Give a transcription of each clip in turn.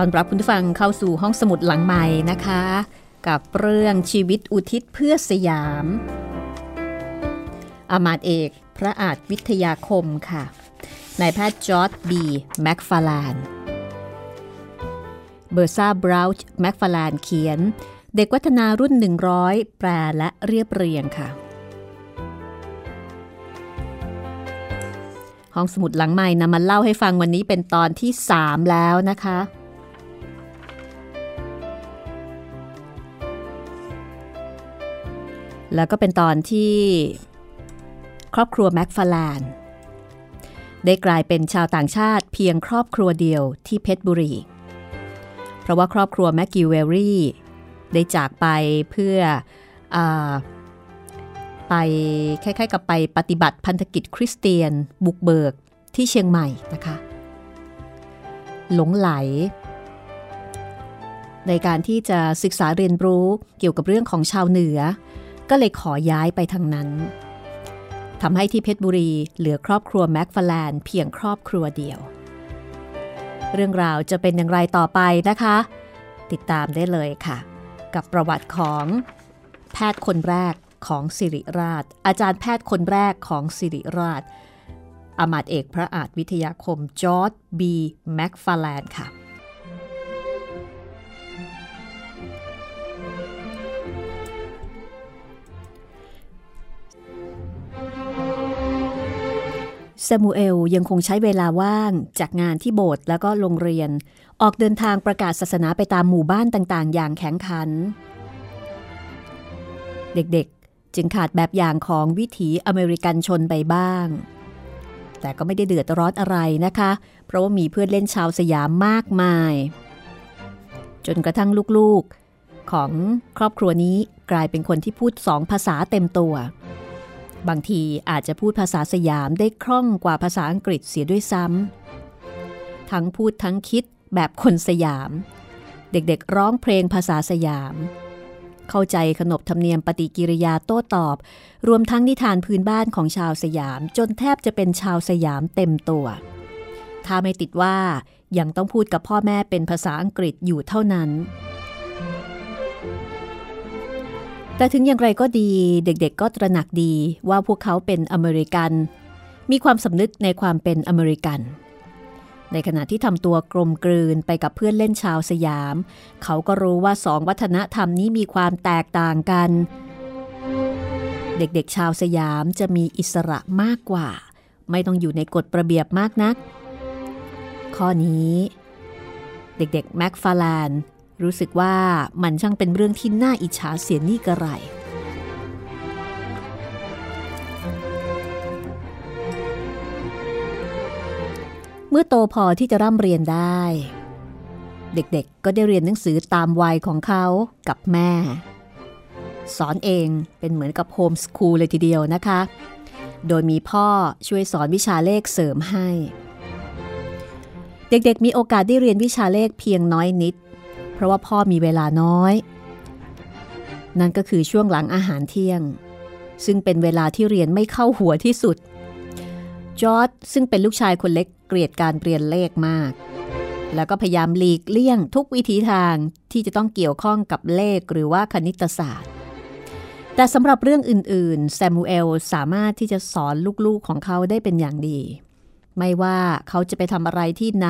ต้อนรับคุณผู้ฟังเข้าสู่ห้องสมุดหลังใหม่นะคะ กับเรื่องชีวิตอุทิศเพื่อสยาม อำมาตย์เอกพระอาจวิทยาคมค่ะนายแพทย์จอร์จ บีแม็คฟาร์แลนด์เบอร์ธา เบลาท์แม็คฟาร์แลนด์เขียน เด็กวัฒนารุ่น 100 แปลและเรียบเรียงค่ะ ห้องสมุดหลังใหม่นำมาเล่าให้ฟังวันนี้เป็นตอนที่ 3 แล้วนะคะ แล้วก็เป็นตอนที่ครอบครัวแม็คฟาร์แลนด์ได้กลายเป็นชาวต่างชาติเพียงครอบครัวเดียวที่เพชรบุรี เพราะว่าครอบครัวแม็กกิวเวลรี่ได้จากไปเพื่ออไปคล้ายๆกับไปปฏิบัติพันธกิจคริสเตียน บุกเบิกที่เชียงใหม่นะคะ หลงไหล ในการที่จะศึกษาเรียนรู้เกี่ยวกับเรื่องของชาวเหนือ ก็เลยขอย้ายไปทางนั้นทำให้ที่เพชรบุรีเหลือครอบครัวแม็กฟาแลนเพียงครอบครัวเดียว เรื่องราวจะเป็นอย่างไรต่อไปนะคะ ติดตามได้เลยค่ะ กับประวัติของแพทย์คนแรกของศิริราช อาจารย์แพทย์คนแรกของศิริราชอำมาตย์เอกพระอาจวิทยาคมจอร์จ บีแม็คฟาร์แลนด์ค่ะ ซามูเอลยังคงใช้เวลาว่างจากงานที่โบสถ์แล้วก็โรงเรียน ออกเดินทางประกาศศาสนาไปตามหมู่บ้านต่างๆ อย่างแข็งขัน เด็กๆจึงขาดแบบอย่างของวิถีอเมริกันชนไปบ้าง แต่ก็ไม่ได้เดือดร้อนอะไรนะคะ เพราะว่ามีเพื่อนเล่นชาวสยามมากมาย จนกระทั่งลูกๆของครอบครัวนี้กลายเป็นคนที่พูดสองภาษาเต็มตัว บางทีอาจจะพูดภาษาสยามได้คล่องกว่าภาษาอังกฤษเสียด้วยซ้ำทั้งพูดทั้งคิดแบบคนสยาม เด็กๆร้องเพลงภาษาสยาม เข้าใจขนบธรรมเนียมปฏิกิริยาโต้ตอบ รวมทั้งนิทานพื้นบ้านของชาวสยาม จนแทบจะเป็นชาวสยามเต็มตัว ถ้าไม่ติดว่ายังต้องพูดกับพ่อแม่เป็นภาษาอังกฤษอยู่เท่านั้น แต่ถึงอย่างไรก็ดีเด็กๆก็ตระหนักดีว่าพวกเขาเป็นอเมริกัน มีความสำนึกในความเป็นอเมริกัน ในขณะที่ทำตัวกลมกลืนไปกับเพื่อนเล่นชาวสยาม เขาก็รู้ว่าสองวัฒนธรรมนี้มีความแตกต่างกัน เด็กๆชาวสยามจะมีอิสระมากกว่า ไม่ต้องอยู่ในกฎระเบียบมากนัก ข้อนี้ เด็กๆแม็กฟาแลน รู้สึกว่ามันช่างเป็นเรื่องที่น่าอิจฉาเสียนี่กระไร เมื่อโตพอที่จะร่ำเรียนได้ เด็กๆก็ได้เรียนหนังสือตามวัยของเขากับแม่ สอนเองเป็นเหมือนกับโฮมสคูลเลยทีเดียวนะคะ โดยมีพ่อช่วยสอนวิชาเลขเสริมให้ เด็กๆมีโอกาสได้เรียนวิชาเลขเพียงน้อยนิด เพราะว่าพ่อมีเวลาน้อย นั่นก็คือช่วงหลังอาหารเที่ยง ซึ่งเป็นเวลาที่เรียนไม่เข้าหัวที่สุด จอร์ดซึ่งเป็นลูกชายคนเล็กเกลียดการเรียนเลขมาก แล้วก็พยายามหลีกเลี่ยงทุกวิธีทางที่จะต้องเกี่ยวข้องกับเลขหรือว่าคณิตศาสตร์ แต่สำหรับเรื่องอื่นๆแซมูเอลสามารถที่จะสอนลูกๆของเขาได้เป็นอย่างดี ไม่ว่าเขาจะไปทำอะไรที่ไหน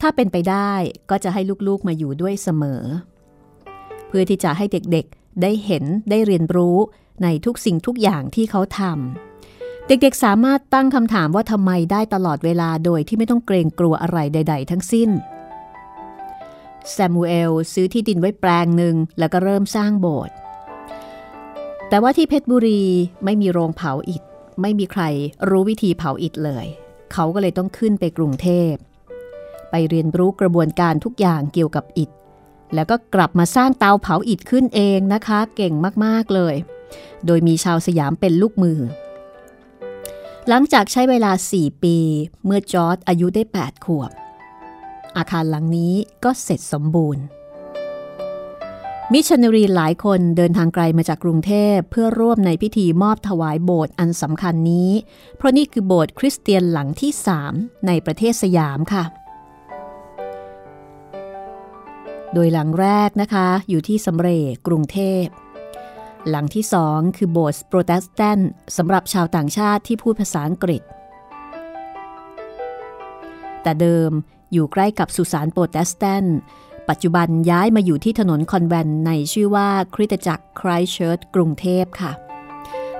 ถ้าเป็นไปได้ก็จะให้ลูกๆมาอยู่ด้วยเสมอ เพื่อที่จะให้เด็กๆได้เห็นได้เรียนรู้ในทุกสิ่งทุกอย่างที่เขาทำเด็กๆสามารถตั้งคำถามว่าทำไมได้ตลอดเวลาโดยที่ไม่ต้องเกรงกลัวอะไรใด ๆ ทั้งสิ้นแซมูเอลซื้อที่ดินไว้แปลงหนึ่งแล้วก็เริ่มสร้างโบสถ์แต่ว่าที่เพชรบุรีไม่มีโรงเผาอิฐ ไม่มีใครรู้วิธีเผาอิฐเลย เขาก็เลยต้องขึ้นไปกรุงเทพ ไปเรียนรู้กระบวนการทุกอย่างเกี่ยวกับอิฐ แล้วก็กลับมาสร้างเตาเผาอิฐขึ้นเองนะคะ เก่งมากๆเลย โดยมีชาวสยามเป็นลูกมือ หลังจากใช้เวลา 4 ปี เมื่อจอร์ดอายุได้ 8 ขวบ อาคารหลังนี้ก็เสร็จสมบูรณ์ มิชชันนารีหลายคนเดินทางไกลมาจากกรุงเทพเพื่อร่วมในพิธีมอบถวายโบสถ์อันสำคัญนี้ เพราะนี่คือโบสถ์คริสเตียนหลังที่สามในประเทศสยามค่ะ โดยหลังแรกนะคะ อยู่ที่สำเหร่กรุงเทพ หลังที่สองคือโบสถ์โปรเตสแตนต์สำหรับชาวต่างชาติที่พูดภาษาอังกฤษ แต่เดิมอยู่ใกล้กับสุสานโปรเตสแตนต์ ปัจจุบันย้ายมาอยู่ที่ถนนคอนแวนต์ในชื่อว่าคริสตจักรไครสต์เชิร์ชกรุงเทพค่ะ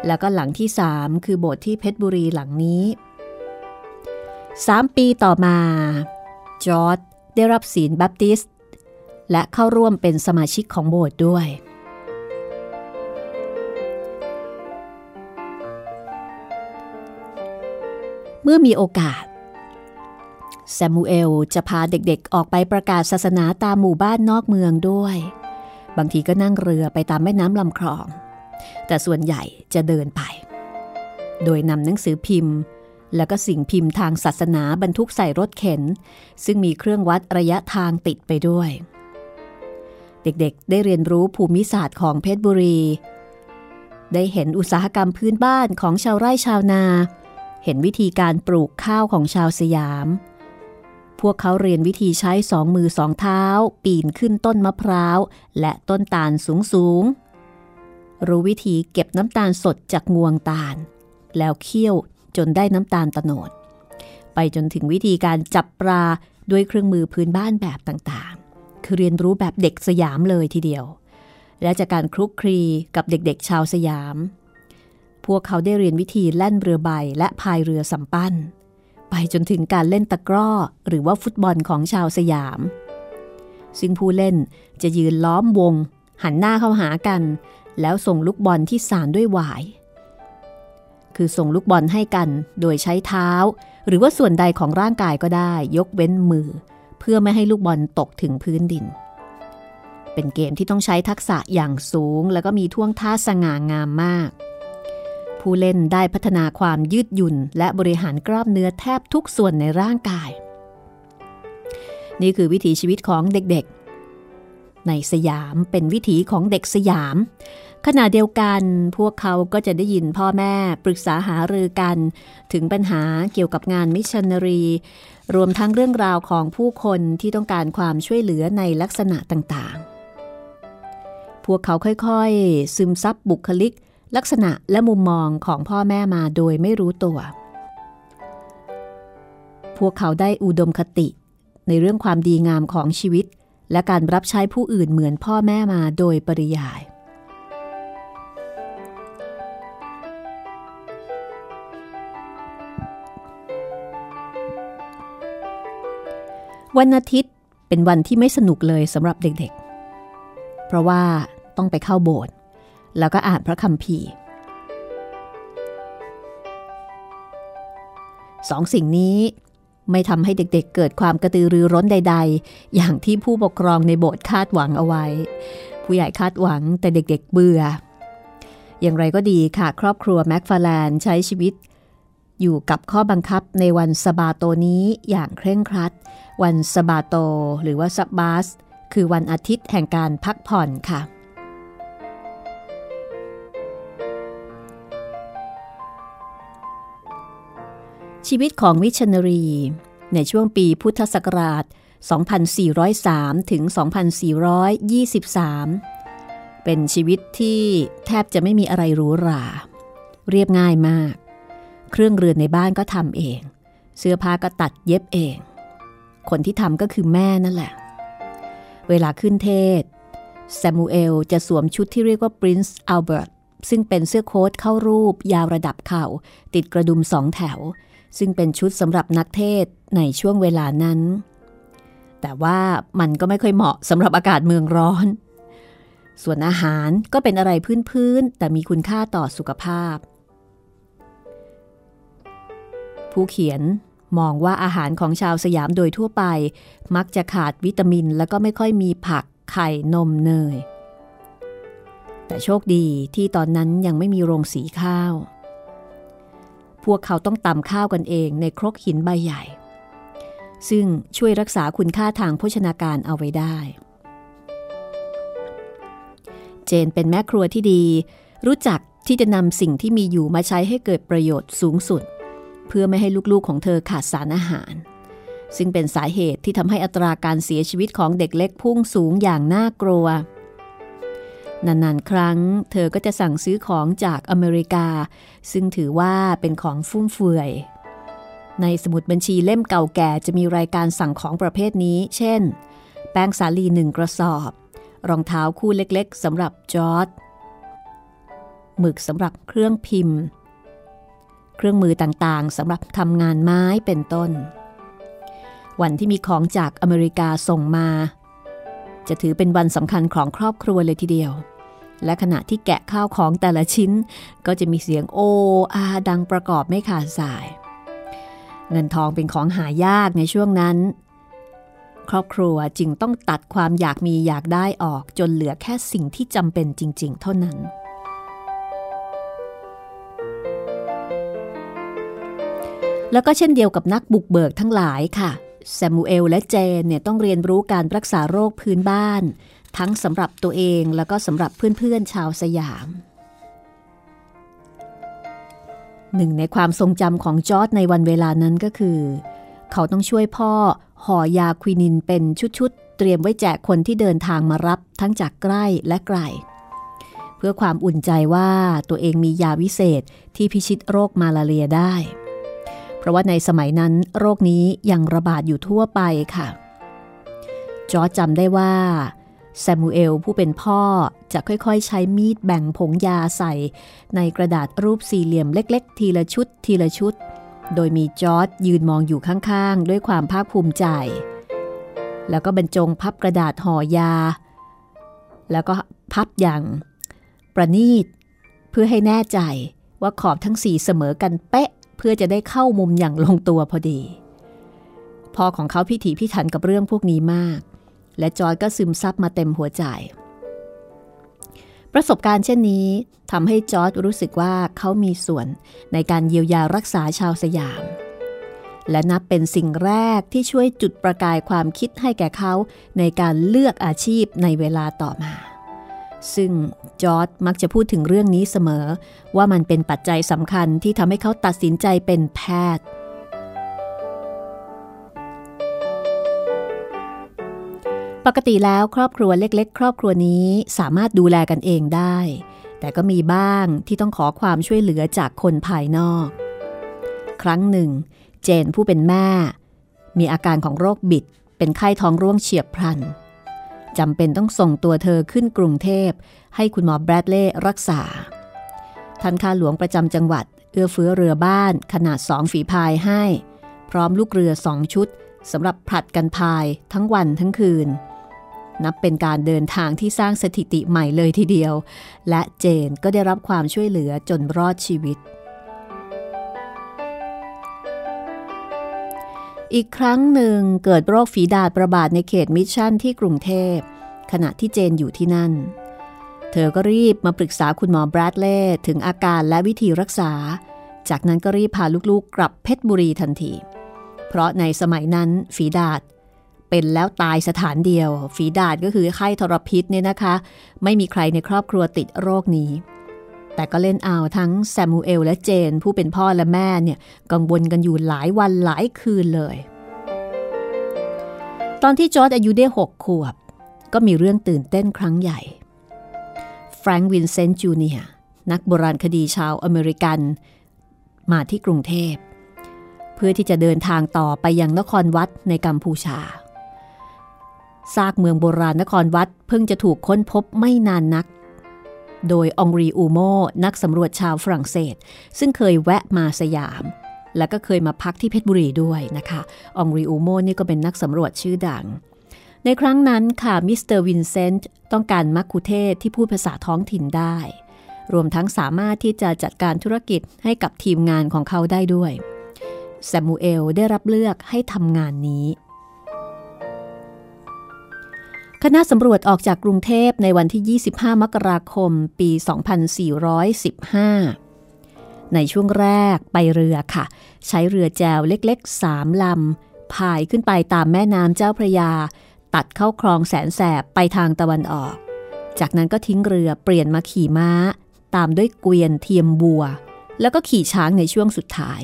แล้วก็หลังที่ 3 คือโบสถ์ที่เพชรบุรีหลังนี้ 3 ปีต่อมา จอร์จได้รับศีลแบปติสต์และเข้าร่วมเป็นสมาชิกของโบสถ์ด้วย เมื่อมีโอกาส แซมูเอลจะพาเด็กๆ ออกไปประกาศศาสนาตามหมู่บ้านนอกเมืองด้วย บางทีก็นั่งเรือไปตามแม่น้ำลำคลอง แต่ส่วนใหญ่จะเดินไป โดยนำหนังสือพิมพ์ แล้วก็สิ่งพิมพ์ทางศาสนาบรรทุกใส่รถเข็น ซึ่งมีเครื่องวัดระยะทางติดไปด้วย เด็กๆ ได้เรียนรู้ภูมิศาสตร์ของเพชรบุรี ได้เห็นอุตสาหกรรมพื้นบ้านของชาวไร่ชาวนา เห็นวิธีการปลูกข้าวของชาวสยาม วกเขาเรียนวิธีใช้สองมือสองเท้า ปีนขึ้นต้นมะพร้าว และต้นตาลสูงสูงๆรู้วิธีเก็บน้ำตาลสดจากงวงตาล แล้วเคี่ยวจนได้น้ำตาลตโนด ไปจนถึงวิธีการจับปลาด้วยเครื่องมือพื้นบ้านแบบต่างๆ คือเรียนรู้แบบเด็กสยามเลยทีเดียว และจากการคลุกคลีกับเด็กๆ ชาวสยาม พวกเขาได้เรียนวิธีแล่นเรือใบและพายเรือสำปั้น ไปจนถึงการเล่นตะกร้อ หรือว่าฟุตบอลของชาวสยาม ซึ่งผู้เล่นจะยืนล้อมวง หันหน้าเข้าหากัน แล้วส่งลูกบอลที่สานด้วยหวาย คือส่งลูกบอลให้กันโดยใช้เท้า หรือว่าส่วนใดของร่างกายก็ได้ ยกเว้นมือ เพื่อไม่ให้ลูกบอลตกถึงพื้นดิน เป็นเกมที่ต้องใช้ทักษะอย่างสูง แล้วก็มีท่วงท่าสง่างามมาก ผู้เล่นได้พัฒนาความยืดหยุ่น และบริหารกล้ามเนื้อแทบทุกส่วนในร่างกาย นี่คือวิถีชีวิตของเด็กๆ ในสยามเป็นวิถีของเด็กสยาม ขณะเดียวกันพวกเขาก็จะได้ยินพ่อแม่ปรึกษาหารือกัน ถึงปัญหาเกี่ยวกับงานมิชชันนารี รวมทั้งเรื่องราวของผู้คนที่ต้องการความช่วยเหลือในลักษณะต่างๆพวกเขาค่อยๆ ซึมซับบุคลิก ลักษณะและมุมมองของพ่อแม่มาโดยไม่รู้ตัว พวกเขาได้อุดมคติ ในเรื่องความดีงามของชีวิต และการรับใช้ผู้อื่นเหมือนพ่อแม่มาโดยปริยาย วันอาทิตย์เป็นวันที่ไม่สนุกเลยสำหรับเด็กๆ เพราะว่าต้องไปเข้าโบสถ์ แล้วก็อ่านพระคัมภีสองสิ่งนี้ไม่ทำให้เด็กๆเกิดความกระตือรือร้นใด ๆ อย่างที่ผู้ปกครองในโบสถ์คาดหวังเอาไว้ ผู้ใหญ่คาดหวังแต่เด็กๆเบื่อ อย่างไรก็ดีค่ะ ครอบครัวแม็กฟาแลนใช้ชีวิต อยู่กับข้อบังคับในวันสบาโตนี้อย่างเคร่งครัด วันสบาโต หรือว่าซับบาส คือวันอาทิตย์แห่งการพักผ่อนค่ะ ชีวิตของมิชชันนารี ในช่วงปีพุทธศักราช 2403 ถึง 2423 เป็นชีวิตที่แทบจะไม่มีอะไรหรูหรา เรียบง่ายมาก เครื่องเรือนในบ้านก็ทำเอง เสื้อผ้าก็ตัดเย็บเอง คนที่ทำก็คือแม่นั่นแหละ เวลาขึ้นเทศแซมูเอลจะสวมชุดที่เรียกว่า Prince Albert ซึ่งเป็นเสื้อโค้ทเข้ารูปยาวระดับเข่า ติดกระดุมสองแถว ซึ่งเป็นชุดสำหรับนักเทศในช่วงเวลานั้น แต่ว่ามันก็ไม่ค่อยเหมาะสำหรับอากาศเมืองร้อน ส่วนอาหารก็เป็นอะไรพื้นๆแต่มีคุณค่าต่อสุขภาพ ผู้เขียนมองว่าอาหารของชาวสยามโดยทั่วไป มักจะขาดวิตามิน แล้วก็ไม่ค่อยมีผักไข่นมเนย แต่โชคดีที่ตอนนั้นยังไม่มีโรงสีข้าว พวกเขาต้องตำข้าวกันเองในครกหินใบใหญ่ ซึ่งช่วยรักษาคุณค่าทางโภชนาการเอาไว้ได้ เจนเป็นแม่ครัวที่ดี รู้จักที่จะนำสิ่งที่มีอยู่มาใช้ให้เกิดประโยชน์สูงสุด เพื่อไม่ให้ลูกๆของเธอขาดสารอาหาร ซึ่งเป็นสาเหตุที่ทำให้อัตราการเสียชีวิตของเด็กเล็กพุ่งสูงอย่างน่ากลัว นานๆ ครั้ง เธอก็จะสั่งซื้อของจากอเมริกา ซึ่งถือว่าเป็นของฟุ่มเฟือย ในสมุดบัญชีเล่มเก่าแก่จะมีรายการสั่งของประเภทนี้ เช่น แป้งสาลีหนึ่งกระสอบ รองเท้าคู่เล็กๆสำหรับจอร์ดหมึกสำหรับเครื่องพิมพ์ เครื่องมือต่างๆสำหรับทำงานไม้เป็นต้น วันที่มีของจากอเมริกาส่งมาจะถือเป็นวันสำคัญของครอบครัวเลยทีเดียว และขณะที่แกะข้าวของแต่ละชิ้น ก็จะมีเสียงโออาดังประกอบไม่ขาดสาย เงินทองเป็นของหายากในช่วงนั้น ครอบครัวจึงต้องตัดความอยากมีอยากได้ออกจนเหลือแค่สิ่งที่จำเป็นจริง ๆ เท่านั้น แล้วก็เช่นเดียวกับนักบุกเบิกทั้งหลายค่ะแซมูเอลและเจนเนี่ยต้องเรียนรู้การรักษาโรคพื้นบ้าน ทั้งสำหรับตัวเองแล้วก็สำหรับเพื่อนๆชาวสยาม หนึ่งในความทรงจำของจอร์ดในวันเวลานั้นก็คือ เขาต้องช่วยพ่อห่อยาควินินเป็นชุดๆ เตรียมไว้แจกคนที่เดินทางมารับทั้งจากใกล้และไกล เพื่อความอุ่นใจว่าตัวเองมียาวิเศษที่พิชิตโรคมาลาเรียได้ เพราะว่าในสมัยนั้นโรคนี้ยังระบาดอยู่ทั่วไปค่ะจอร์จจำได้ว่า แซมูเอลผู้เป็นพ่อจะค่อยๆ ใช้มีดแบ่งผงยาใส่ ในกระดาษรูปสี่เหลี่ยมเล็กๆ ทีละชุดทีละชุด โดยมีจอร์จยืนมองอยู่ข้างๆ ด้วยความภาคภูมิใจ แล้วก็บรรจงพับกระดาษห่อยา แล้วก็พับอย่าง ประณีต เพื่อให้แน่ใจว่าขอบทั้งสี่เสมอกันเป๊ะ เพื่อจะได้เข้ามุมอย่างลงตัวพอดี พ่อของเขาพิถีพิถันกับเรื่องพวกนี้มาก และจอร์จก็ซึมซับมาเต็มหัวใจ ประสบการณ์เช่นนี้ทำให้จอร์จรู้สึกว่าเขามีส่วนในการเยียวยารักษาชาวสยาม และนับเป็นสิ่งแรกที่ช่วยจุดประกายความคิดให้แก่เขาในการเลือกอาชีพในเวลาต่อมา ซึ่งจอร์จมักจะพูดถึงเรื่องนี้เสมอ ว่ามันเป็นปัจจัยสำคัญที่ทำให้เขาตัดสินใจเป็นแพทย์ ปกติแล้วครอบครัวเล็ก ๆ ครอบครัวนี้สามารถดูแลกันเองได้ แต่ก็มีบ้างที่ต้องขอความช่วยเหลือจากคนภายนอก ครั้งหนึ่ง เจนผู้เป็นแม่ มีอาการของโรคบิด เป็นไข้ท้องร่วงเฉียบพลันจำเป็นต้องส่งตัวเธอขึ้นกรุงเทพ ให้คุณหมอแบรดเล่รักษา ท่านข้าหลวงประจำจังหวัด เอื้อเฟื้อเรือบ้านขนาดสองฝีพายให้ พร้อมลูกเรือสองชุดสำหรับผลัดกันพายทั้งวันทั้งคืน นับเป็นการเดินทางที่สร้างสถิติใหม่เลยทีเดียว และเจนก็ได้รับความช่วยเหลือจนรอดชีวิต อีกครั้งหนึ่งเกิดโรคฝีดาษระบาดในเขตมิชชั่นที่กรุงเทพ ขณะที่เจนอยู่ที่นั่น เธอก็รีบมาปรึกษาคุณหมอแบรดเล่ถึงอาการและวิธีรักษา จากนั้นก็รีบพาลูกๆกลับเพชรบุรีทันที เพราะในสมัยนั้นฝีดาด เป็นแล้วตายสถานเดียว ฝีดาดก็คือไข้ทรพิษเนี่ยนะคะ ไม่มีใครในครอบครัวติดโรคนี้ แต่ก็เล่นเอาทั้งแซมูเอลและเจน ผู้เป็นพ่อและแม่เนี่ยกังวลกันอยู่หลายวันหลายคืนเลย ตอนที่จอร์ดอายุได้หกขวบ ก็มีเรื่องตื่นเต้นครั้งใหญ่แฟรงค์วินเซนต์จูเนียร์นักโบราณคดีชาวอเมริกัน มาที่กรุงเทพเพื่อที่จะเดินทางต่อไปยังนครวัดในกัมพูชา ซากเมืองโบราณนครวัดเพิ่งจะถูกค้นพบไม่นานนัก โดยอองรีมูโอต์นักสำรวจชาวฝรั่งเศส ซึ่งเคยแวะมาสยาม และก็เคยมาพักที่เพชรบุรีด้วยนะคะอองรีมูโอต์นี่ก็เป็นนักสำรวจชื่อดัง ในครั้งนั้นค่ะมิสเตอร์วินเซนต์ต้องการมักคุเทศก์ที่พูดภาษาท้องถิ่นได้ รวมทั้งสามารถที่จะจัดการธุรกิจให้กับทีมงานของเขาได้ด้วยแซมูเอลได้รับเลือกให้ทำงานนี้ คณะสำรวจออกจากกรุงเทพในวันที่ 25 มกราคม ปี 2415 ในช่วงแรกไปเรือค่ะ ใช้เรือแจวเล็กๆสามลำพายขึ้นไปตามแม่น้ำเจ้าพระยา ตัดเข้าคลองแสนแสบไปทางตะวันออก จากนั้นก็ทิ้งเรือเปลี่ยนมาขี่ม้า ตามด้วยเกวียนเทียมบัว แล้วก็ขี่ช้างในช่วงสุดท้าย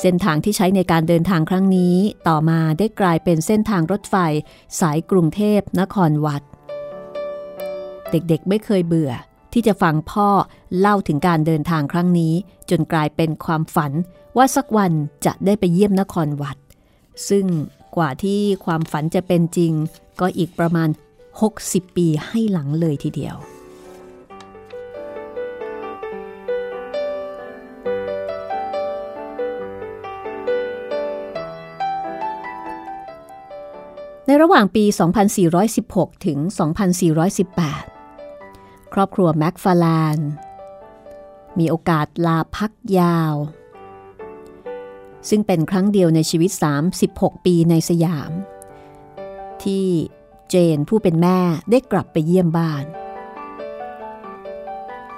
เส้นทางที่ใช้ในการเดินทางครั้งนี้ ต่อมาได้กลายเป็นเส้นทางรถไฟ สายกรุงเทพนครวัด เด็กๆไม่เคยเบื่อ ที่จะฟังพ่อเล่าถึงการเดินทางครั้งนี้ จนกลายเป็นความฝันว่าสักวันจะได้ไปเยี่ยมนครวัด ซึ่งกว่าที่ความฝันจะเป็นจริง ก็อีกประมาณ 60 ปีให้หลังเลยทีเดียว ระหว่างปี 2416 ถึง 2418 ครอบครัวแม็กฟาลานมีโอกาสลาพักยาว ซึ่งเป็นครั้งเดียวในชีวิต 36 ปีในสยาม ที่เจนผู้เป็นแม่ได้กลับไปเยี่ยมบ้าน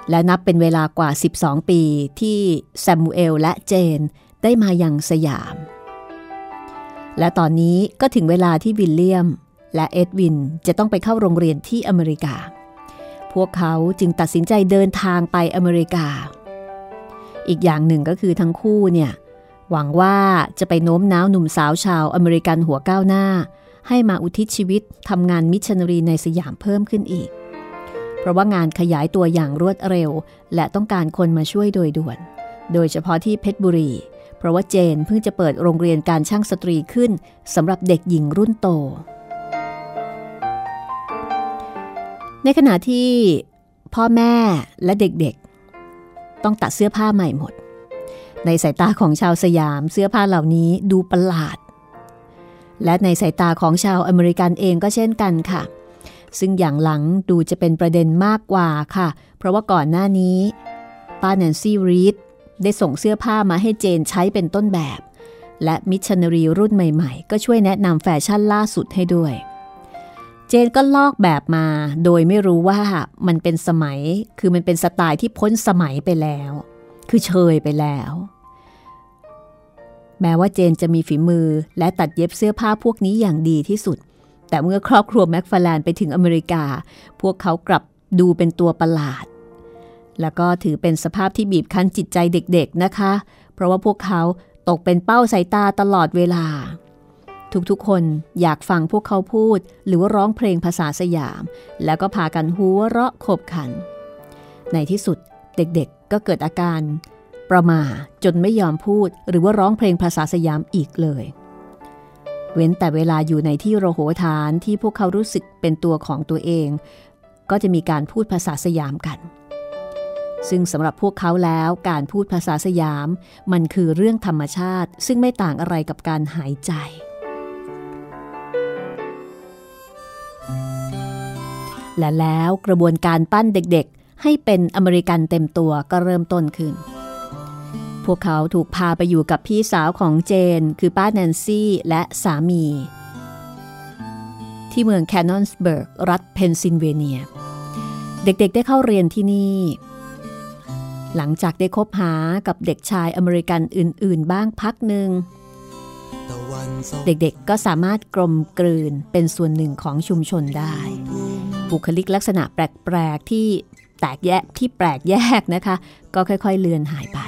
และนับเป็นเวลากว่า 12 ปีที่แซมมูเอลและเจนได้มายังสยาม และตอนนี้ก็ถึงเวลาที่วิลเลียม และเอ็ดวินจะต้องไปเข้าโรงเรียนที่อเมริกา พวกเขาจึงตัดสินใจเดินทางไปอเมริกา อีกอย่างหนึ่งก็คือทั้งคู่เนี่ยหวังว่าจะไปโน้มน้าวหนุ่มสาวชาวอเมริกันหัวก้าวหน้า ให้มาอุทิศชีวิตทำงานมิชชันนารีในสยามเพิ่มขึ้นอีก เพราะว่างานขยายตัวอย่างรวดเร็ว และต้องการคนมาช่วยโดยด่วน โดยเฉพาะที่เพชรบุรี เพราะว่าเจนเพิ่งจะเปิดโรงเรียนการช่างสตรีขึ้นสำหรับเด็กหญิงรุ่นโต ในขณะที่พ่อแม่และเด็กๆ ต้องตัดเสื้อผ้าใหม่หมด ในสายตาของชาวสยามเสื้อผ้าเหล่านี้ดูประหลาด และในสายตาของชาวอเมริกันเองก็เช่นกันค่ะ ซึ่งอย่างหลังดูจะเป็นประเด็นมากกว่าค่ะ เพราะว่าก่อนหน้านี้ป้าแนนซี่รีด ได้ส่งเสื้อผ้ามาให้เจนใช้เป็นต้นแบบ และมิชชันนารีรุ่นใหม่ๆ ก็ช่วยแนะนำแฟชั่นล่าสุดให้ด้วย เจนก็ลอกแบบมา โดยไม่รู้ว่ามันเป็นสมัย คือมันเป็นสไตล์ที่พ้นสมัยไปแล้ว คือเชยไปแล้ว แม้ว่าเจนจะมีฝีมือและตัดเย็บเสื้อผ้าพวกนี้อย่างดีที่สุด แต่เมื่อครอบครัวแม็กฟาแลนไปถึงอเมริกา พวกเขากลับดูเป็นตัวประหลาด แล้วก็ถือเป็นสภาพที่บีบคั้นจิตใจเด็กๆนะคะ เพราะว่าพวกเขาตกเป็นเป้าสายตาตลอดเวลา ทุกๆคนอยากฟังพวกเขาพูด หรือว่าร้องเพลงภาษาสยาม แล้วก็พากันหัวเราะขบขัน ในที่สุดเด็กๆก็เกิดอาการ ประมาจนไม่ยอมพูด หรือว่าร้องเพลงภาษาสยามอีกเลย เว้นแต่เวลาอยู่ในที่โรโหฐานที่พวกเขารู้สึกเป็นตัวของตัวเอง ก็จะมีการพูดภาษาสยามกัน ซึ่งสำหรับพวกเขาแล้วการพูดภาษาสยาม มันคือเรื่องธรรมชาติ ซึ่งไม่ต่างอะไรกับการหายใจ และแล้วกระบวนการปั้นเด็กๆ ให้เป็นอเมริกันเต็มตัวก็เริ่มต้นขึ้น พวกเขาถูกพาไปอยู่กับพี่สาวของเจน คือป้าแนนซี่และสามี ที่เมืองแคนนอนสเบิร์ก รัฐเพนซิลเวเนีย เด็กๆได้เข้าเรียนที่นี่ หลังจากได้คบหากับเด็กชายอเมริกันอื่น ๆ บ้างพักหนึ่ง เด็กๆก็สามารถกลมกลืนเป็นส่วนหนึ่งของชุมชนได้ บุคลิกลักษณะแปลก ๆ ที่แตกแยกที่แปลกแยกนะคะ ก็ค่อย ๆ เลือนหายไป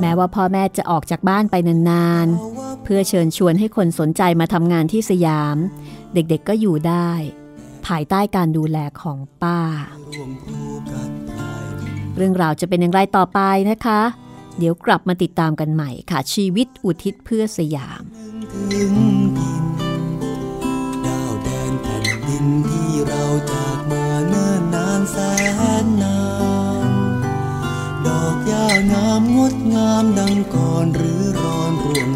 แม้ว่าพ่อแม่จะออกจากบ้านไปนานๆ เพื่อเชิญชวนให้คนสนใจมาทำงานที่สยาม เด็กๆก็อยู่ได้ ภายใต้การดูแลของป้า เรื่องราวจะเป็นอย่างไรต่อไปนะคะ เดี๋ยวกลับมาติดตามกันใหม่ค่ะ ชีวิตอุทิศเพื่อสยามดาวแดนแผ่นดินที่เราจากมาเนิ่นนานแสนนาน ดอกหญ้างามงดงามดังก่อนหรือรอนร่วง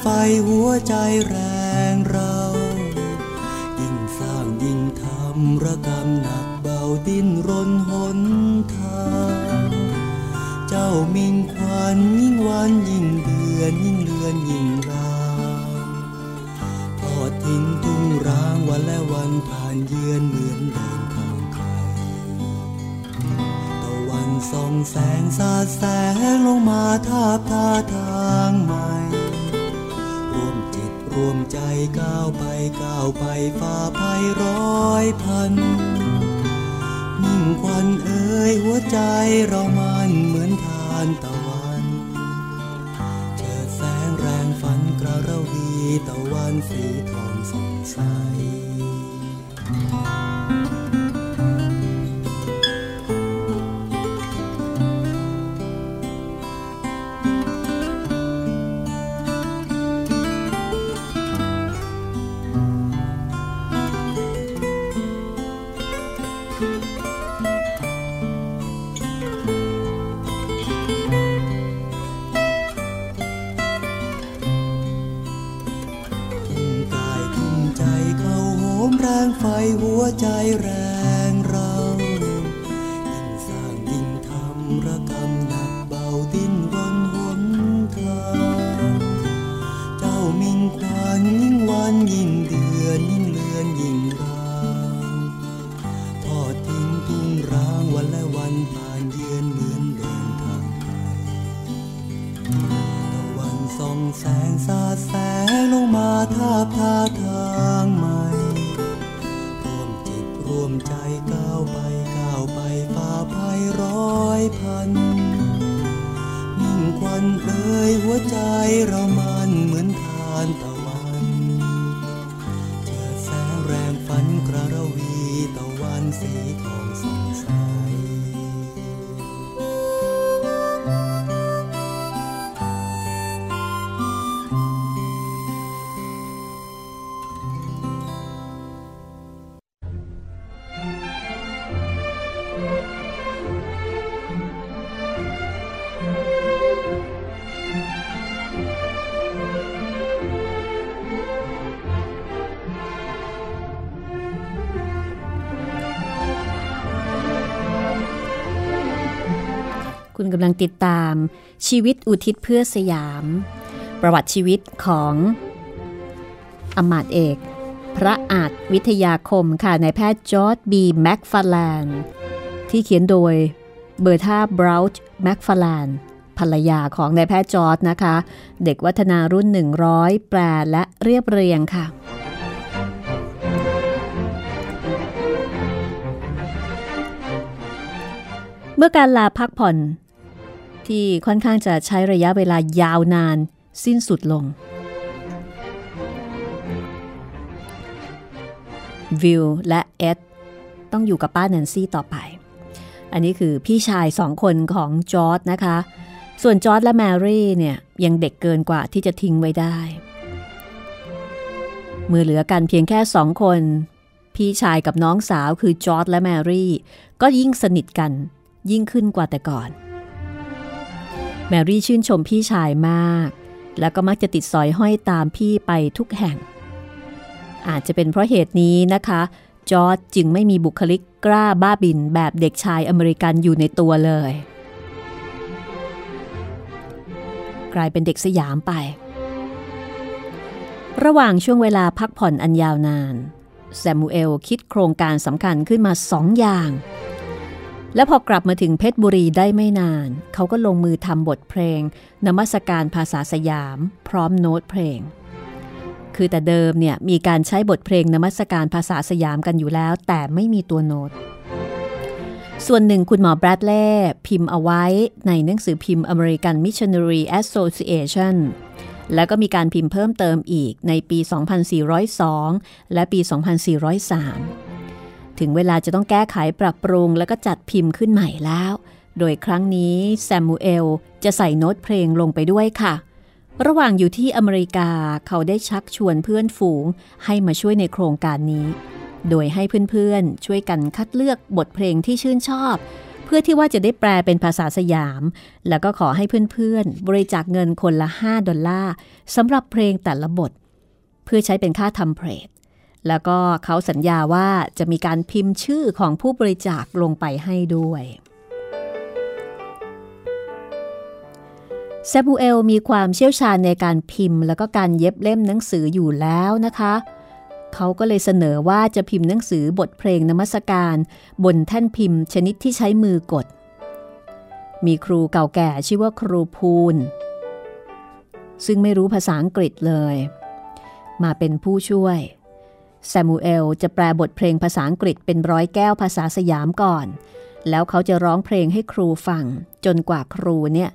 ไฟหัวใจแร กำลังติดตาม ชีวิตอุทิศเพื่อสยาม ประวัติชีวิตของอำมาตย์เอก พระอาจวิทยาคมค่ะนายแพทย์จอร์จบีแมคฟาร์แลนด์ที่เขียนโดยเบอร์ธาบราวช์แมคฟาร์แลนด์ภรรยาของนายแพทย์จอร์จนะคะ เด็กวัฒนารุ่น 100 แปลและเรียบเรียงค่ะ เมื่อการลาพักผ่อน ที่ค่อนข้างจะใช้ระยะเวลายาวนานสิ้นสุดลง วิลและเอ็ดต้องอยู่กับป้าแนนซี่ต่อไป อันนี้คือพี่ชายสองคนของจอร์ดนะคะ ส่วนจอร์ดและแมรี่เนี่ยยังเด็กเกินกว่าที่จะทิ้งไว้ได้ เมื่อเหลือกันเพียงแค่สองคน พี่ชายกับน้องสาวคือจอร์จและแมรี่ ก็ยิ่งสนิทกันยิ่งขึ้นกว่าแต่ก่อน แมรี่ชื่นชมพี่ชายมาก แล้วก็มักจะติดสอยห้อยตามพี่ไปทุกแห่ง อาจจะเป็นเพราะเหตุนี้นะคะ จอร์จจึงไม่มีบุคลิกกล้าบ้าบิ่นแบบเด็กชายอเมริกันอยู่ในตัวเลย กลายเป็นเด็กสยามไป ระหว่างช่วงเวลาพักผ่อนอันยาวนานแซมูเอลคิดโครงการสำคัญขึ้นมาสองอย่าง และพอกลับมาถึงเพชรบุรีได้ไม่นาน เขาก็ลงมือทำบทเพลงนมัสการภาษาสยาม พร้อมโน้ตเพลง คือแต่เดิมเนี่ยมีการใช้บทเพลงนมัสการภาษาสยามกันอยู่แล้ว แต่ไม่มีตัวโน้ต ส่วนหนึ่งคุณหมอแบรดเล่พิมพ์เอาไว้ในหนังสือพิมพ์ American Missionary Association แล้วก็มีการพิมพ์เพิ่มเติมอีกในปี 2402 และปี 2403 ถึงเวลาจะต้องแก้ไขปรับปรุงแล้วก็จัดพิมพ์ขึ้นใหม่แล้ว โดยครั้งนี้แซมมูเอลจะใส่โน้ตเพลงลงไปด้วยค่ะ ระหว่างอยู่ที่อเมริกาเขาได้ชักชวนเพื่อนฝูงให้มาช่วยในโครงการนี้ โดยให้เพื่อนๆ ช่วยกันคัดเลือกบทเพลงที่ชื่นชอบ เพื่อที่ว่าจะได้แปลเป็นภาษาสยาม แล้วก็ขอให้เพื่อนๆ บริจาคเงินคนละ 5 ดอลลาร์สำหรับเพลงแต่ละบท เพื่อใช้เป็นค่าทำเพลง แล้วก็เขาสัญญาว่าจะมีการพิมพ์ชื่อของผู้บริจาคลงไปให้ด้วยแซมูเอลมีความเชี่ยวชาญในการพิมพ์ แล้วก็การเย็บเล่มหนังสืออยู่แล้วนะคะ เขาก็เลยเสนอว่าจะพิมพ์หนังสือบทเพลงนมัสการ บนแท่นพิมพ์ชนิดที่ใช้มือกด มีครูเก่าแก่ชื่อว่าครูพูน ซึ่งไม่รู้ภาษาอังกฤษเลย มาเป็นผู้ช่วย แซมูเอลจะแปลบทเพลงภาษาอังกฤษเป็นร้อยแก้วภาษาสยามก่อน แล้วเขาจะร้องเพลงให้ครูฟัง จนกว่าครูเนี่ย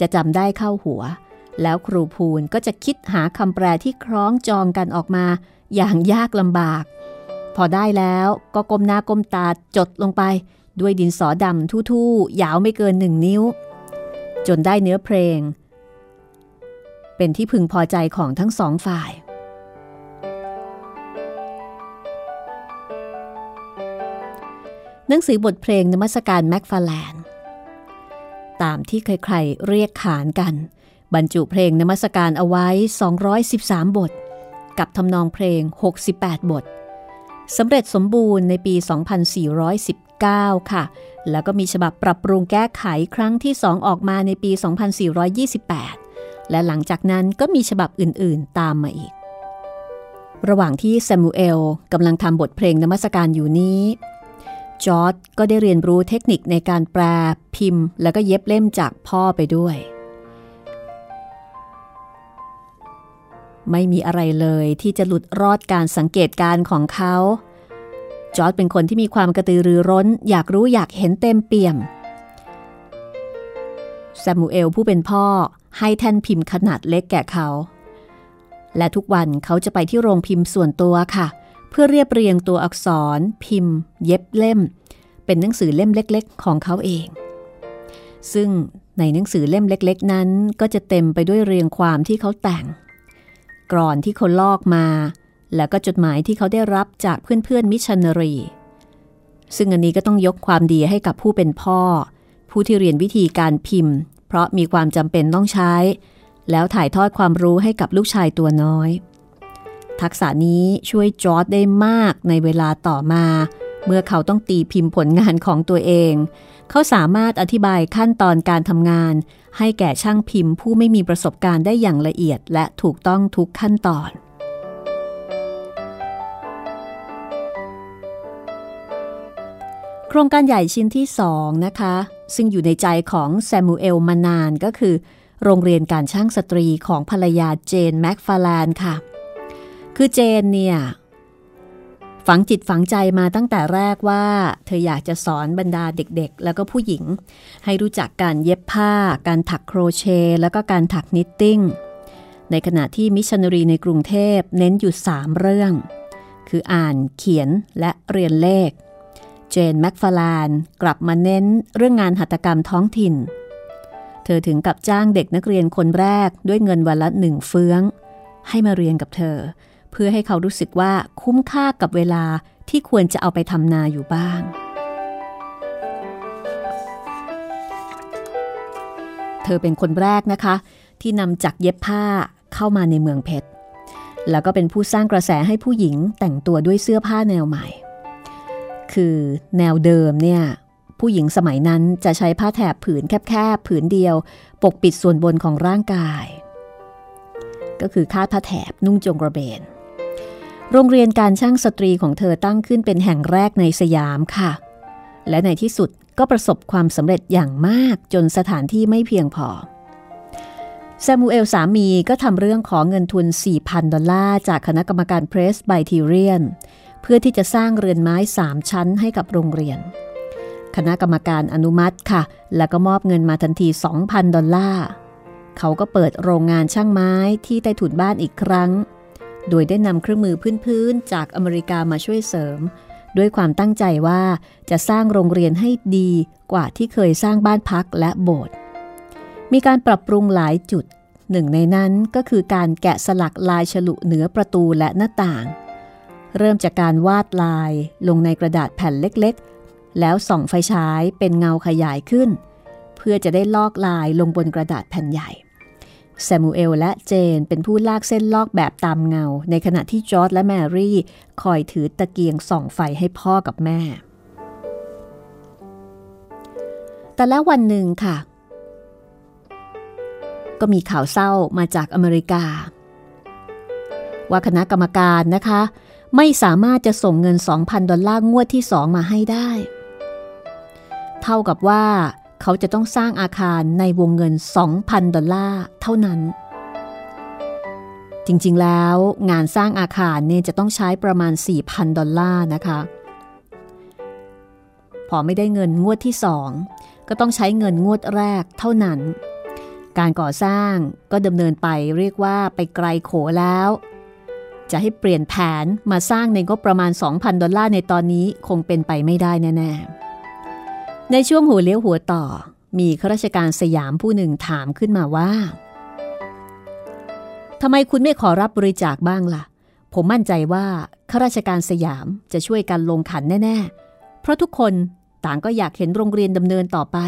จะจำได้เข้าหัว แล้วครูพูนก็จะคิดหาคำแปลที่คล้องจองกันออกมา อย่างยากลำบาก พอได้แล้วก็ก้มหน้าก้มตาจดลงไป ด้วยดินสอดำทู่ๆยาวไม่เกินหนึ่งนิ้ว จนได้เนื้อเพลง เป็นที่พึงพอใจของทั้งสองฝ่าย หนังสือบทเพลงนมัสการแม็กฟาแลนตามที่ใครๆเรียกขานกัน บรรจุเพลงนมัสการเอาไว้ 213 บท กับทำนองเพลง 68 บทสำเร็จสมบูรณ์ในปี 2419 ค่ะ แล้วก็มีฉบับปรับปรุงแก้ไขครั้งที่ 2 ออกมาในปี 2428 และหลังจากนั้นก็มีฉบับอื่นๆตามมาอีก ระหว่างที่แซมูเอลกำลังทำบทเพลงนมัสการอยู่นี้ จอร์ดก็ได้เรียนรู้เทคนิคในการแปลพิมพ์ แล้วก็เย็บเล่มจากพ่อไปด้วย ไม่มีอะไรเลยที่จะหลุดรอดการสังเกตการของเขา จอร์ดเป็นคนที่มีความกระตือรือร้น อยากรู้อยากเห็นเต็มเปี่ยมแซมูเอลผู้เป็นพ่อให้แท่นพิมพ์ขนาดเล็กแก่เขา และทุกวันเขาจะไปที่โรงพิมพ์ส่วนตัวค่ะ เพื่อเรียบเรียงตัวอักษร พิมพ์ เย็บเล่ม เป็นหนังสือเล่มเล็ก ๆ ของเขาเอง ซึ่งในหนังสือเล่มเล็ก ๆ นั้นก็จะเต็มไปด้วยเรียงความที่เขาแต่ง กรอนที่เขาลอกมา แล้วก็จดหมายที่เขาได้รับจากเพื่อนๆมิชชันนารี ซึ่งอันนี้ก็ต้องยกความดีให้กับผู้เป็นพ่อ ผู้ที่เรียนวิธีการพิมพ์ เพราะมีความจำเป็นต้องใช้ แล้วถ่ายทอดความรู้ให้กับลูกชายตัวน้อย ทักษะนี้ช่วยจอร์จได้มากในเวลาต่อมา เมื่อเขาต้องตีพิมพ์ผลงานของตัวเอง เขาสามารถอธิบายขั้นตอนการทำงาน ให้แก่ช่างพิมพ์ผู้ไม่มีประสบการณ์ได้อย่างละเอียด และถูกต้องทุกขั้นตอนโครงการใหญ่ชิ้นที่สองนะคะ ซึ่งอยู่ในใจของแซมูเอลมานานก็คือ โรงเรียนการช่างสตรีของภรรยาเจนแม็กฟาแลนค่ะ คือเจนเนี่ย ฝังจิตฝังใจมาตั้งแต่แรกว่า เธออยากจะสอนบรรดาเด็กๆ แล้วก็ผู้หญิง ให้รู้จักการเย็บผ้า การถักโครเชต์แล้วก็การถัก knitting ในขณะที่มิชชันนารีในกรุงเทพเน้นอยู่ 3 เรื่อง คืออ่านเขียนและเรียนเลข เจนแม็กฟาลานกลับมาเน้นเรื่องงานหัตถกรรมท้องถิ่น เธอถึงกับจ้างเด็กนักเรียนคนแรกด้วยเงินวันละหนึ่งเฟืองให้มาเรียนกับเธอ เพื่อให้เขารู้สึกว่าคุ้มค่ากับเวลาที่ควรจะเอาไปทำนาอยู่บ้าง เธอเป็นคนแรกนะคะ ที่นำจักเย็บผ้าเข้ามาในเมืองเพชร แล้วก็เป็นผู้สร้างกระแสให้ผู้หญิงแต่งตัวด้วยเสื้อผ้าแนวใหม่ คือแนวเดิมเนี่ยผู้หญิงสมัยนั้นจะใช้ผ้าแถบผืนแคบๆผืนเดียว ปกปิดส่วนบนของร่างกาย ก็คือคาดผ้าแถบนุ่งจงกระเบน โรงเรียนการช่างสตรีของเธอตั้งขึ้นเป็นแห่งแรกในสยามค่ะ และในที่สุดก็ประสบความสำเร็จอย่างมากจนสถานที่ไม่เพียงพอแซมูเอลสามีก็ทำเรื่องขอเงินทุน 4,000 ดอลลาร์จากคณะกรรมการเพรสไบทีเรียน เพื่อที่จะสร้างเรือนไม้ 3 ชั้นให้กับโรงเรียน คณะกรรมการอนุมัติค่ะ แล้วก็มอบเงินมาทันที 2,000 ดอลลาร์ เขาก็เปิดโรงงานช่างไม้ที่ใต้ถุนบ้านอีกครั้ง โดยได้นำเครื่องมือพื้นๆจากอเมริกามาช่วยเสริม ด้วยความตั้งใจว่าจะสร้างโรงเรียนให้ดีกว่าที่เคยสร้างบ้านพักและโบสถ์มีการปรับปรุงหลายจุดหนึ่งในนั้นก็คือการแกะสลักลายฉลุเหนือประตูและหน้าต่าง เริ่มจากการวาดลายลงในกระดาษแผ่นเล็กๆ แล้วส่องไฟฉายเป็นเงาขยายขึ้น เพื่อจะได้ลอกลายลงบนกระดาษแผ่นใหญ่ แซมูเอลและเจนเป็นผู้ลากเส้นลอกแบบตามเงา ในขณะที่จอร์ดและแมรี่ คอยถือตะเกียงส่องไฟให้พ่อกับแม่ แต่แล้ววันหนึ่งค่ะ ก็มีข่าวเศร้ามาจากอเมริกา ว่าคณะกรรมการนะคะ ไม่สามารถจะส่งเงิน 2,000 ดอลลาร์งวดที่2มาให้ได้ เท่ากับว่า เขาจะต้องสร้างอาคารในวงเงิน 2,000 ดอลลาร์เท่านั้น จริงๆแล้วงานสร้างอาคารเนี่ยจะต้องใช้ประมาณ 4,000 ดอลลาร์นะคะ พอไม่ได้เงินงวดที่2ก็ต้องใช้เงินงวดแรกเท่านั้น การก่อสร้างก็ดำเนินไปเรียกว่าไปไกลโขแล้ว จะให้เปลี่ยนแผนมาสร้างในงบประมาณ 2,000 ดอลลาร์ในตอนนี้คงเป็นไปไม่ได้แน่ๆ ในช่วงหัวเลี้ยวหัวต่อ มีข้าราชการสยามผู้หนึ่งถามขึ้นมาว่าทำไมคุณไม่ขอรับบริจาคบ้างล่ะ ผมมั่นใจว่าข้าราชการสยามจะช่วยกันลงขันแน่ ๆ เพราะทุกคนต่างก็อยากเห็นโรงเรียนดำเนินต่อไป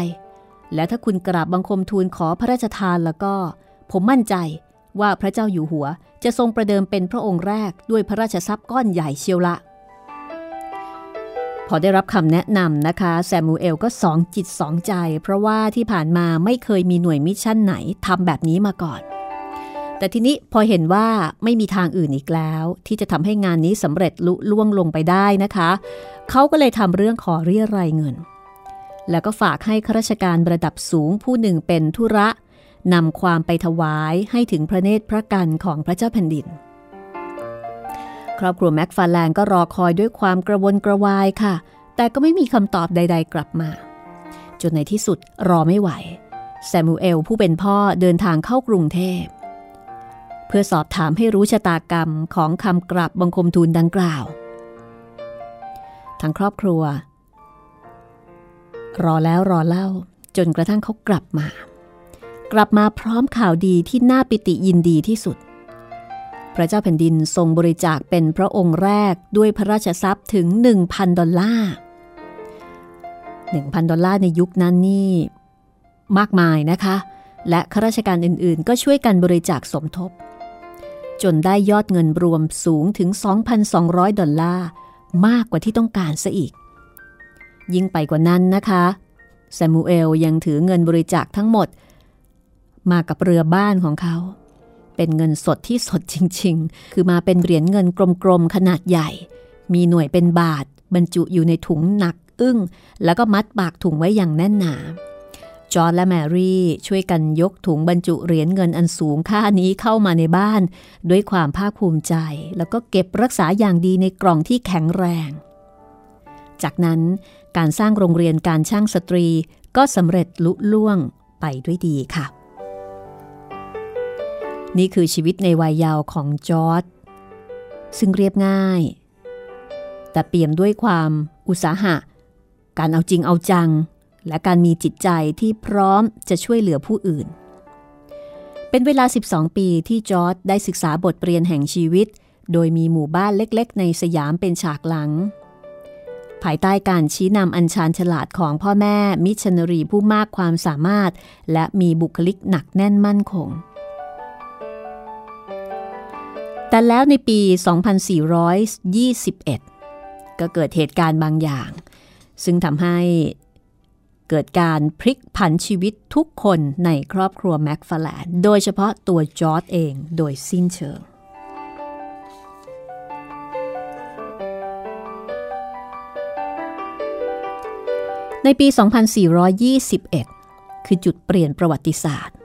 และถ้าคุณกราบบังคมทูลขอพระราชทานแล้วก็ ผมมั่นใจว่าพระเจ้าอยู่หัวจะทรงประเดิมเป็นพระองค์แรกด้วยพระราชทรัพย์ก้อนใหญ่เชียวละ พอได้รับคำแนะนำนะคะแซมูเอลก็สองจิตสองใจ เพราะว่าที่ผ่านมาไม่เคยมีหน่วย mission ไหนทำแบบนี้มาก่อน แต่ทีนี้พอเห็นว่าไม่มีทางอื่นอีกแล้ว ที่จะทำให้งานนี้สำเร็จลุล่วงลงไปได้นะคะเขาก็เลยทำเรื่องขอเรียรายเงิน แล้วก็ฝากให้ข้าราชการระดับสูงผู้หนึ่งเป็นธุระนำความไปถวายให้ถึงพระเนตรพระกันของพระเจ้าแผ่นดิน ครอบครัวแม็กฟาแลนก็รอคอยด้วยความกระวนกระวายค่ะ แต่ก็ไม่มีคำตอบใด ๆ กลับมา จนในที่สุดรอไม่ไหว แซมูเอลผู้เป็นพ่อเดินทางเข้ากรุงเทพ เพื่อสอบถามให้รู้ชะตากรรมของคำกราบบังคมทูลดังกล่าวทางครอบครัว รอแล้วรอเล่าจนกระทั่งเขากลับมา กลับมาพร้อมข่าวดีที่น่าปิติยินดีที่สุด พระเจ้าแผ่นดินทรงบริจาคเป็นพระองค์แรกด้วยพระราชทรัพย์ถึง 1,000 ดอลลาร์ 1,000 ดอลลาร์ในยุคนั้นนี่ มากมายนะคะ และข้าราชการอื่นๆ ก็ช่วยกันบริจาคสมทบ จนได้ยอดเงินรวมสูงถึง 2,200 ดอลลาร์ มากกว่าที่ต้องการซะอีก ยิ่งไปกว่านั้นนะคะแซมูเอลยังถือเงินบริจาคทั้งหมด มากับเรือบ้านของเขา เป็นเงินสดที่สดจริง ๆ คือมาเป็นเหรียญเงินกลมๆขนาดใหญ่ มีหน่วยเป็นบาท บรรจุอยู่ในถุงหนักอึ้ง แล้วก็มัดปากถุงไว้อย่างแน่นหนา จอร์ดและแมรี่ช่วยกันยกถุงบรรจุเหรียญเงินอันสูงค่านี้เข้ามาในบ้าน ด้วยความภาคภูมิใจ แล้วก็เก็บรักษาอย่างดีในกล่องที่แข็งแรง จากนั้นการสร้างโรงเรียนการช่างสตรีก็สำเร็จลุล่วงไปด้วยดีค่ะ นี่คือชีวิตในวัยเยาว์ของจอร์จซึ่งเรียบง่าย แต่เปี่ยมด้วยความอุตสาหะ การเอาจริงเอาจัง และการมีจิตใจที่พร้อมจะช่วยเหลือผู้อื่น เป็นเวลา 12 ปีที่จอร์จได้ศึกษาบทเรียนแห่งชีวิต โดยมีหมู่บ้านเล็กๆ ในสยามเป็นฉากหลัง ภายใต้การชี้นำอันชาญฉลาดของพ่อแม่มิชชันนารีผู้มากความสามารถ และมีบุคลิกหนักแน่นมั่นคง แต่แล้วในปี 2421 ก็เกิดเหตุการณ์บางอย่าง ซึ่งทำให้เกิดการพลิกผันชีวิตทุกคนในครอบครัวแม็กฟาแลนโดยเฉพาะตัวจอร์ดเองโดยสิ้นเชิงในปี 2421 คือจุดเปลี่ยนประวัติศาสตร์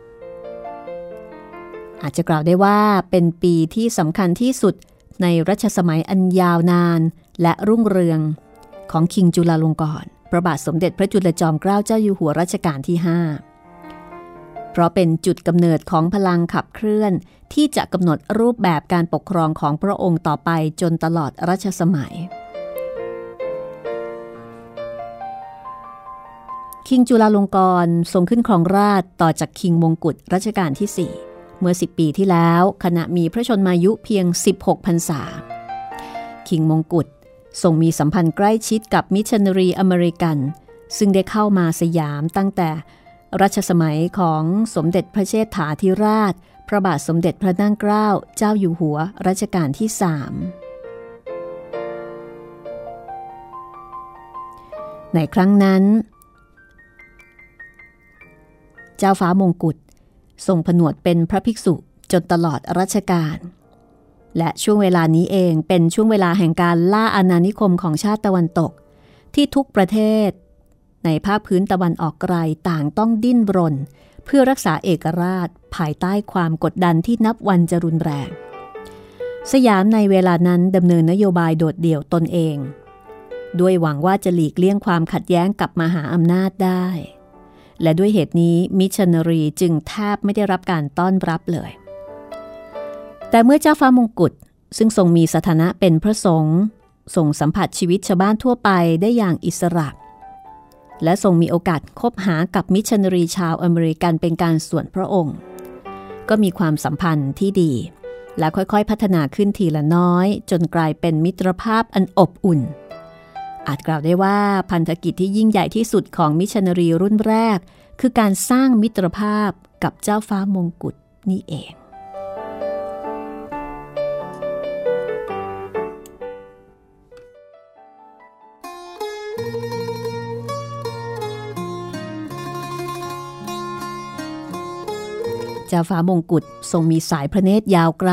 อาจจะกล่าวได้ว่าเป็นปีที่สำคัญที่สุดในรัชสมัยอันยาวนานและรุ่งเรืองของคิงจุลาลงกรณ์พระบาทสมเด็จพระจุลจอมเกล้าเจ้าอยู่หัวรัชกาลที่ 5 เพราะเป็นจุดกำเนิดของพลังขับเคลื่อนที่จะกำหนดรูปแบบการปกครองของพระองค์ต่อไปจนตลอดรัชสมัย King จุลาลงกรณ์ทรงขึ้นครองราชต่อจาก King มงกุฎรัชกาลที่ 4 เมื่อ 10 ปีที่แล้วขณะมีพระชนมายุเพียง 16พรรษา King มงกุฎทรงมีสัมพันธ์ใกล้ชิดกับมิชชันนารีอเมริกัน ซึ่งได้เข้ามาสยามตั้งแต่รัชสมัยของสมเด็จพระเชษฐาธิราช พระบาทสมเด็จพระนั่งเกล้าเจ้าอยู่หัวรัชกาลที่สามในครั้งนั้น เจ้าฟ้ามงกุฎ ทรงผนวดเป็นพระภิกษุจนตลอดรัชกาล และช่วงเวลานี้เองเป็นช่วงเวลาแห่งการล่าอาณานิคมของชาติตะวันตก ที่ทุกประเทศ ในภาคพื้นตะวันออกไกลต่างต้องดิ้นรน เพื่อรักษาเอกราชภายใต้ความกดดันที่นับวันจะรุนแรง สยามในเวลานั้นดำเนินนโยบายโดดเดี่ยวตนเอง ด้วยหวังว่าจะหลีกเลี่ยงความขัดแย้งกับมหาอำนาจได้ และด้วยเหตุนี้มิชชันนารีจึงแทบไม่ได้รับการต้อนรับเลย แต่เมื่อเจ้าฟ้ามงกุฎซึ่งทรงมีสถานะเป็นพระสงฆ์ทรงสัมผัสชีวิตชาวบ้านทั่วไปได้อย่างอิสระ และทรงมีโอกาสคบหากับมิชชันนารีชาวอเมริกันเป็นการส่วนพระองค์ ก็มีความสัมพันธ์ที่ดี และค่อยๆ พัฒนาขึ้นทีละน้อย จนกลายเป็นมิตรภาพอันอบอุ่น อาจกล่าวได้ว่าพันธกิจที่ยิ่งใหญ่ที่สุดของมิชชันนารีรุ่นแรก คือการสร้างมิตรภาพกับเจ้าฟ้ามงกุฎนี่เอง เจ้าฟ้ามงกุฎทรงมีสายพระเนตรยาวไกล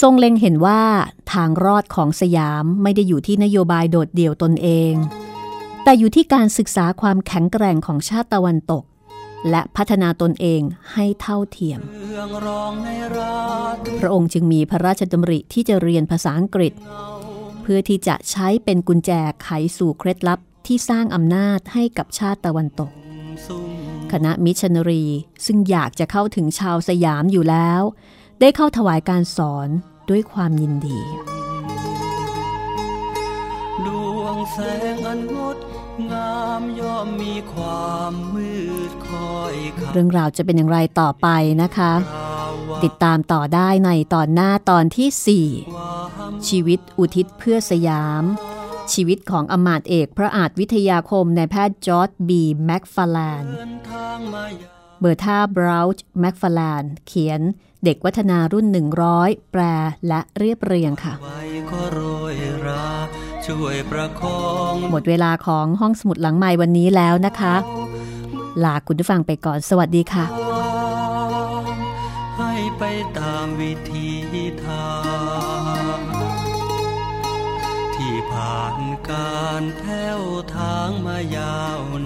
ทรงเล็งเห็นว่าทางรอดของสยามไม่ได้อยู่ที่นโยบายโดดเดี่ยวตนเอง แต่อยู่ที่การศึกษาความแข็งแกร่งของชาติตะวันตก และพัฒนาตนเองให้เท่าเทียม พระองค์จึงมีพระราชดำริที่จะเรียนภาษาอังกฤษ เพื่อที่จะใช้เป็นกุญแจไขสู่เคล็ดลับที่สร้างอำนาจให้กับชาติตะวันตก คณะมิชชันนารีซึ่งอยากจะเข้าถึงชาวสยามอยู่แล้ว ได้เข้าถวายการสอนด้วยความยินดี ดวงแสงอันงดงามย่อมมีความมืดคอยขับเรื่องราวจะเป็นอย่างไรต่อไปนะคะราวว่าติดตามต่อได้ในตอนหน้าตอนที่ความ4ชีวิตอุทิศเพื่อสยาม ชีวิตของอำมาตย์เอกพระอาจวิทยาคมนายแพทย์จอร์ดบีแม็กฟาแลนเดินทางมายาเบอร์ธาบราวช์แม็กฟาแลนเขียน เด็กวัฒนารุ่น 100 แปลและเรียบเรียงค่ะไว้ก็โรยราช่วยประคองหมดเวลาของห้องสมุดหลังใหม่วันนี้แล้วนะคะ ลาคุณผู้ฟังไปก่อนสวัสดีค่ะ ให้ไปตามวิธีทางที่ผ่านการแผ้วทางมายาวน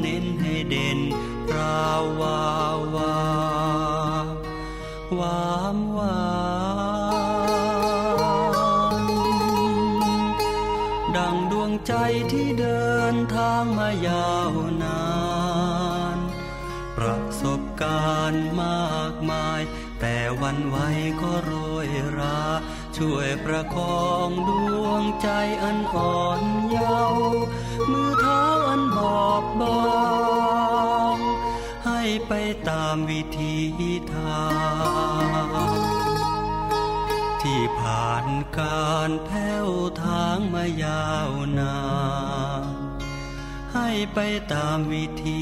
เน้นให้เด่นราววาวาวามวานดังดวงใจที่เดินทางมายาวนาน ประสบการณ์มากมาย แต่วันไหวก็โรยรา ช่วยประคองดวงใจอันอ่อนเยาว์มือเท้า อันบอบบางให้ไปตามวิธีทางที่ผ่านการแผ้วทางมายาวนานให้ไปตามวิธี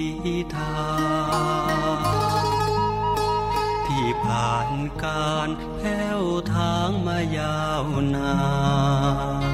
ทางที่ผ่านการแผ้วทางมายาวนาน